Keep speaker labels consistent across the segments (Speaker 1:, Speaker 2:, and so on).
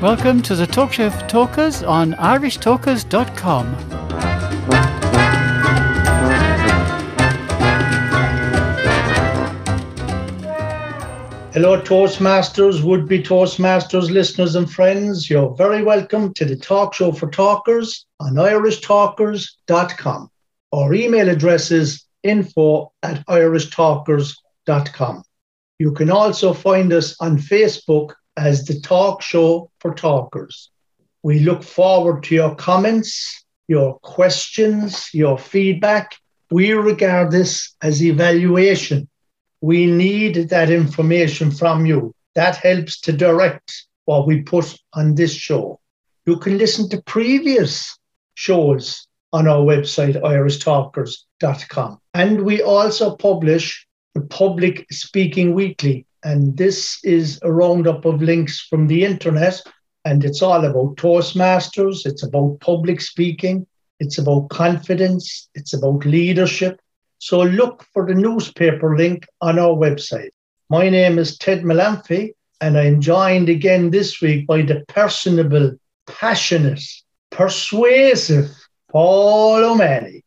Speaker 1: Welcome to the Talk Show for Talkers on irishtalkers.com.
Speaker 2: Hello, Toastmasters, would be Toastmasters listeners and friends. You're very welcome to the Talk Show for Talkers on irishtalkers.com. Our email address is info at irishtalkers.com. You can also find us on Facebook as the Talk Show for Talkers. We look forward to your comments, your questions, your feedback. We regard this as evaluation. We need that information from you. That helps to direct what we put on this show. You can listen to previous shows on our website, irishtalkers.com. And we also publish the Public Speaking Weekly, and this is a roundup of links from the internet. And it's all about Toastmasters, it's about public speaking, it's about confidence, it's about leadership. So look for the newspaper link on our website. My name is Ted Malamphy, and I'm joined again this week by the personable, passionate, persuasive Paul O'Malley.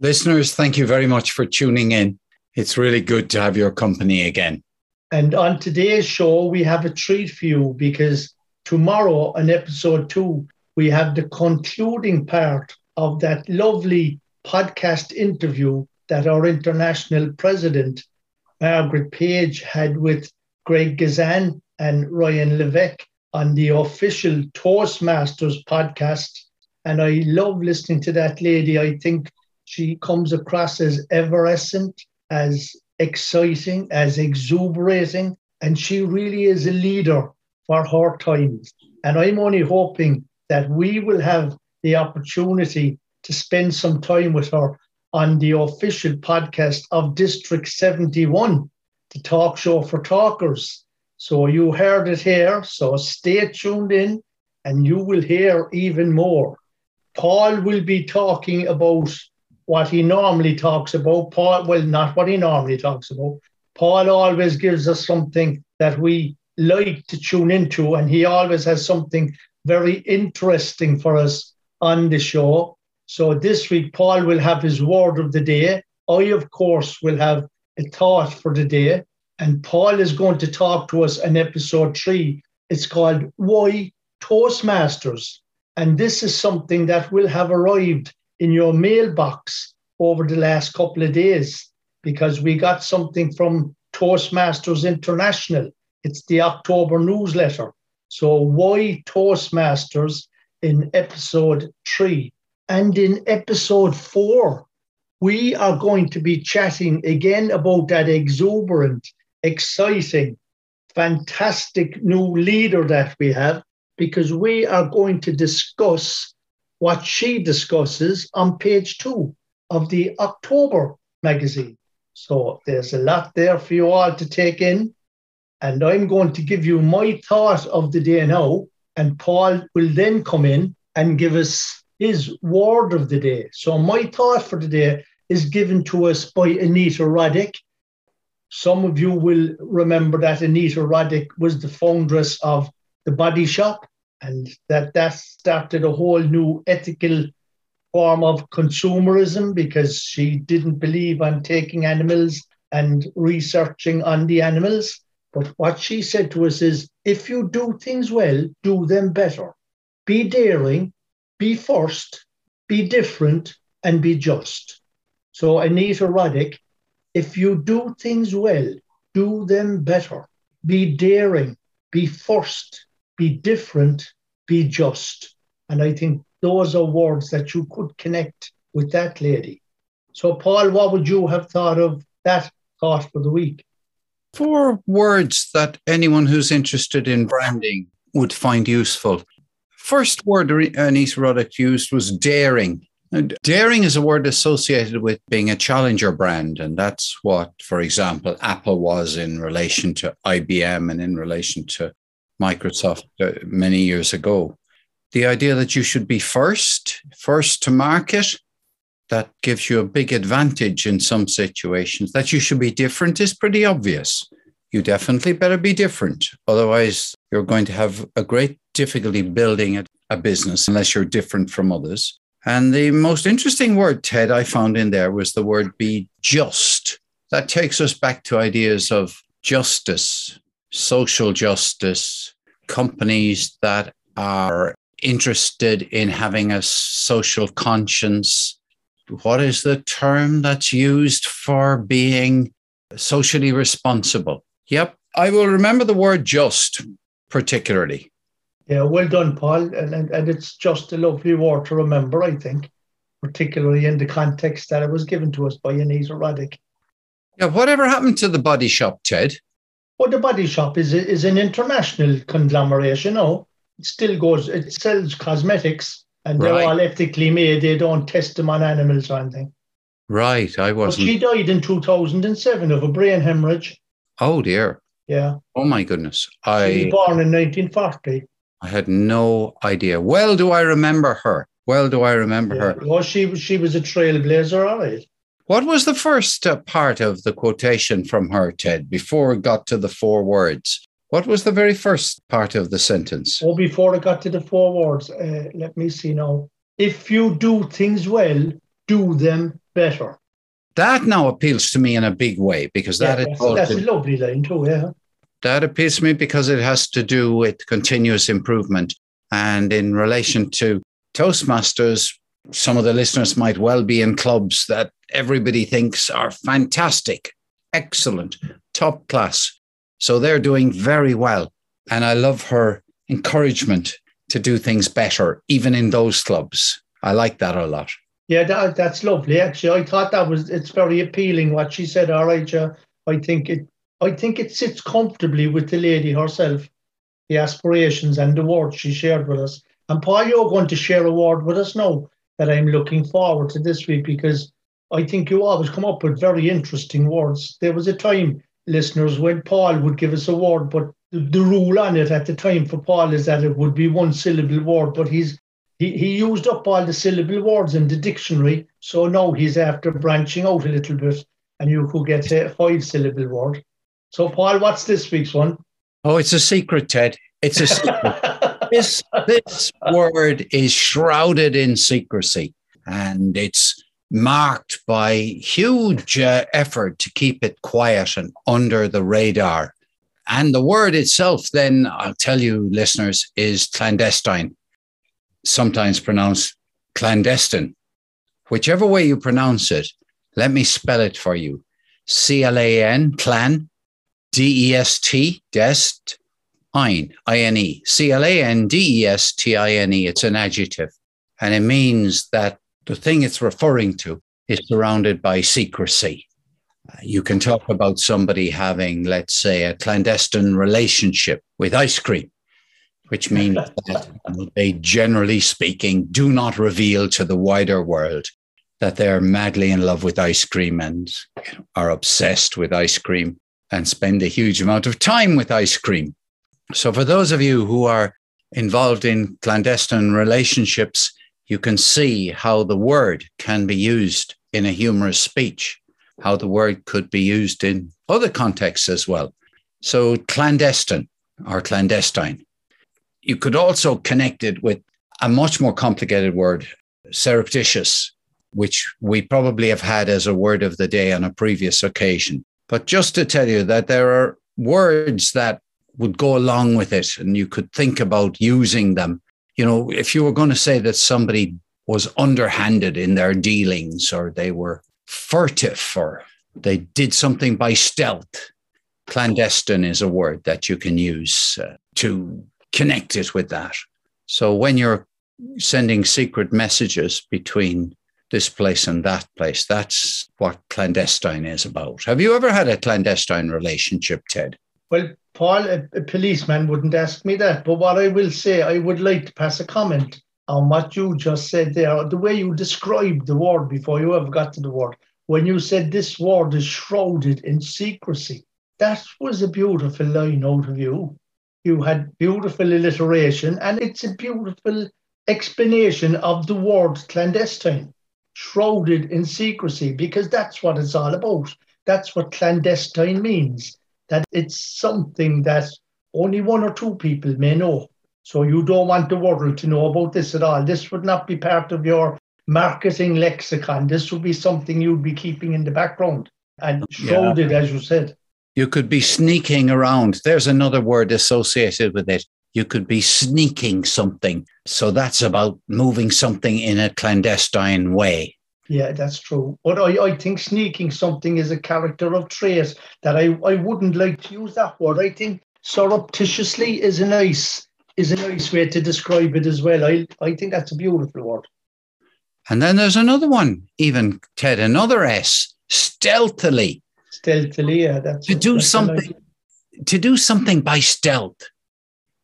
Speaker 3: Listeners, thank you very much for tuning in. It's really good to have your company again.
Speaker 2: And on today's show, we have a treat for you because tomorrow, on episode two, we have the concluding part of that lovely podcast interview that our international president, Margaret Page, had with Greg Gazin and Ryan Levesque on the official Toastmasters podcast. And I love listening to that lady. I think she comes across as effervescent, as exciting, as exuberating, and she really is a leader for her times. And I'm only hoping that we will have the opportunity to spend some time with her on the official podcast of District 71, the talk show for talkers. So you heard it here. So stay tuned in and you will hear even more. Paul will be talking about what he normally talks about. Paul, well, not what he normally talks about. Paul always gives us something that we like to tune into, and he always has something very interesting for us on the show. So this week, Paul will have his word of the day. I, of course, will have a thought for the day. And Paul is going to talk to us in episode three. It's called Why Toastmasters. And this is something that will have arrived in your mailbox over the last couple of days because we got something from Toastmasters International. It's the October newsletter. So, why Toastmasters in episode three? And in episode four, we are going to be chatting again about that exuberant, exciting, fantastic new leader that we have, because we are going to discuss what she discusses on page two of the October magazine. So there's a lot there for you all to take in. And I'm going to give you my thought of the day now. And Paul will then come in and give us his word of the day. So my thought for the day is given to us by Anita Roddick. Some of you will remember that Anita Roddick was the foundress of The Body Shop and that that started a whole new ethical form of consumerism because she didn't believe on taking animals and researching on the animals. But what she said to us is if you do things well, do them better. Be daring, be first, be different, and be just. So, Anita Roddick, if you do things well, do them better. Be daring, be first, be different, be just. And I think those are words that you could connect with that lady. So, Paul, what would you have thought of that thought for the week?
Speaker 3: Four words that anyone who's interested in branding would find useful. First word uh, Anita Roddick used was daring. Uh, and daring is a word associated with being a challenger brand. And that's what, for example, Apple was in relation to IBM and in relation to Microsoft uh, many years ago. The idea that you should be first, first to market, that gives you a big advantage in some situations. That you should be different is pretty obvious. You definitely better be different. Otherwise, you're going to have a great difficulty building a, a business unless you're different from others. And the most interesting word, Ted, I found in there was the word be just. That takes us back to ideas of justice, social justice, companies that are interested in having a social conscience. What is the term that's used for being socially responsible? Yep, I will remember the word just particularly.
Speaker 2: Yeah, well done, Paul. And, and, and it's just a lovely word to remember, I think, particularly in the context that it was given to us by Anita Roddick.
Speaker 3: Yeah, whatever happened to the body shop, Ted?
Speaker 2: Well, the body shop is is an international conglomeration. You know, it still goes. It sells cosmetics, and they're
Speaker 3: Right.
Speaker 2: all ethically made. They don't test them on animals or anything.
Speaker 3: Right, I wasn't.
Speaker 2: she died in 2007 of a brain hemorrhage.
Speaker 3: oh dear.
Speaker 2: Yeah,
Speaker 3: Oh my goodness.
Speaker 2: I she was born in 1940.
Speaker 3: I had no idea. Well, do I remember her? Well, do I remember
Speaker 2: Yeah.
Speaker 3: her?
Speaker 2: Well, she was she was a trailblazer, all right.
Speaker 3: What was the first uh, part of the quotation from her, Ted, before it got to the four words? What was the very first part of the sentence?
Speaker 2: Oh, before it got to the four words, uh, let me see now. If you do things well, do them better.
Speaker 3: That now appeals to me in a big way because that
Speaker 2: Yeah, that's, that's a lovely line too. Yeah.
Speaker 3: that appeals to me because it has to do with continuous improvement. And in relation to Toastmasters, some of the listeners might well be in clubs that everybody thinks are fantastic, excellent, top class. So they're doing very well. And I love her encouragement to do things better, even in those clubs. I like that a lot.
Speaker 2: Yeah, that, that's lovely. Actually, I thought that was it's very appealing what she said. All right, yeah, I think it I think it sits comfortably with the lady herself, the aspirations and the words she shared with us. And Paul, you're going to share a word with us now that I'm looking forward to this week because I think you always come up with very interesting words. There was a time, listeners, when Paul would give us a word, but the, the rule on it at the time for Paul is that it would be one syllable word, but he's he, he used up all the syllable words in the dictionary, so now he's after branching out a little bit, and you could get a five syllable word. So, Paul, what's this week's one?
Speaker 3: Oh, it's a secret, Ted. It's a secret. this this word is shrouded in secrecy and it's marked by huge uh, effort to keep it quiet and under the radar. And the word itself then i'll tell you listeners is clandestine sometimes pronounced clandestine. Whichever way you pronounce it let me spell it for you. C-l-a-n clan d-e-s-t dest I-N-E, C-L-A-N-D-E-S-T-I-N-E. It's an adjective. And it means that the thing it's referring to is surrounded by secrecy. Uh, You can talk about somebody having, let's say, a clandestine relationship with ice cream, which means that they, generally speaking, do not reveal to the wider world that they're madly in love with ice cream and are obsessed with ice cream and spend a huge amount of time with ice cream. So, for those of you who are involved in clandestine relationships, you can see how the word can be used in a humorous speech, how the word could be used in other contexts as well. So, clandestine or clandestine. You could also connect it with a much more complicated word, surreptitious, which we probably have had as a word of the day on a previous occasion. But just to tell you that there are words that would go along with it and you could think about using them. You know, if you were going to say that somebody was underhanded in their dealings or they were furtive or they did something by stealth, clandestine is a word that you can use uh, to connect it with that. So when you're sending secret messages between this place and that place, that's what clandestine is about. Have you ever had a clandestine relationship, Ted?
Speaker 2: Well, Paul, a, a policeman wouldn't ask me that, but what I will say, I would like to pass a comment on what you just said there, the way you described the word before you ever got to the word. When you said this word is shrouded in secrecy, that was a beautiful line out of you. You had beautiful alliteration, and it's a beautiful explanation of the word clandestine, shrouded in secrecy, because that's what it's all about. That's what clandestine means that it's something that only one or two people may know. So you don't want the world to know about this at all. This would not be part of your marketing lexicon. This would be something you'd be keeping in the background and shrouded, yeah. as you said.
Speaker 3: You could be sneaking around. There's another word associated with it. You could be sneaking something. So that's about moving something in a clandestine way.
Speaker 2: Yeah, that's true. But I, I think sneaking something is a character of trait that I, I wouldn't like to use that word. I think surreptitiously is a nice is a nice way to describe it as well. I I think that's a beautiful word.
Speaker 3: And then there's another one, even Ted, another S, stealthily.
Speaker 2: Stealthily, yeah. That's
Speaker 3: to do that's something to do something by stealth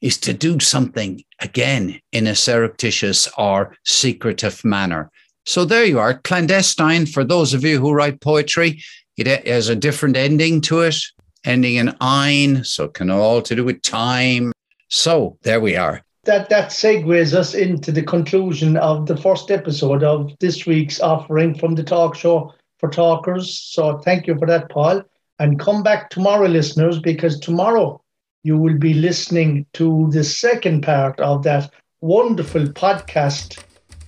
Speaker 3: is to do something again in a surreptitious or secretive manner. So there you are, clandestine. For those of you who write poetry, it has a different ending to it, ending in ein, so it can all to do with time. So there we are.
Speaker 2: That that segues us into the conclusion of the first episode of this week's offering from the talk show for talkers. So thank you for that, Paul. And come back tomorrow, listeners, because tomorrow you will be listening to the second part of that wonderful podcast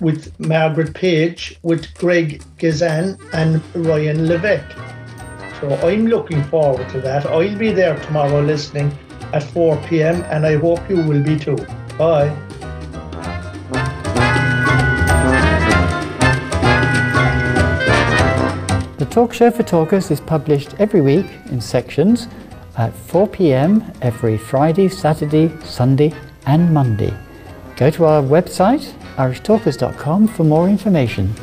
Speaker 2: with Margaret Page, with Greg Gazin and Ryan Levesque. So I'm looking forward to that. I'll be there tomorrow listening at 4 p.m. and I hope you will be too. Bye.
Speaker 1: The Talk Show for Talkers is published every week in sections at 4 p.m. every Friday, Saturday, Sunday, and Monday. Go to our website irishtalkers.com for more information.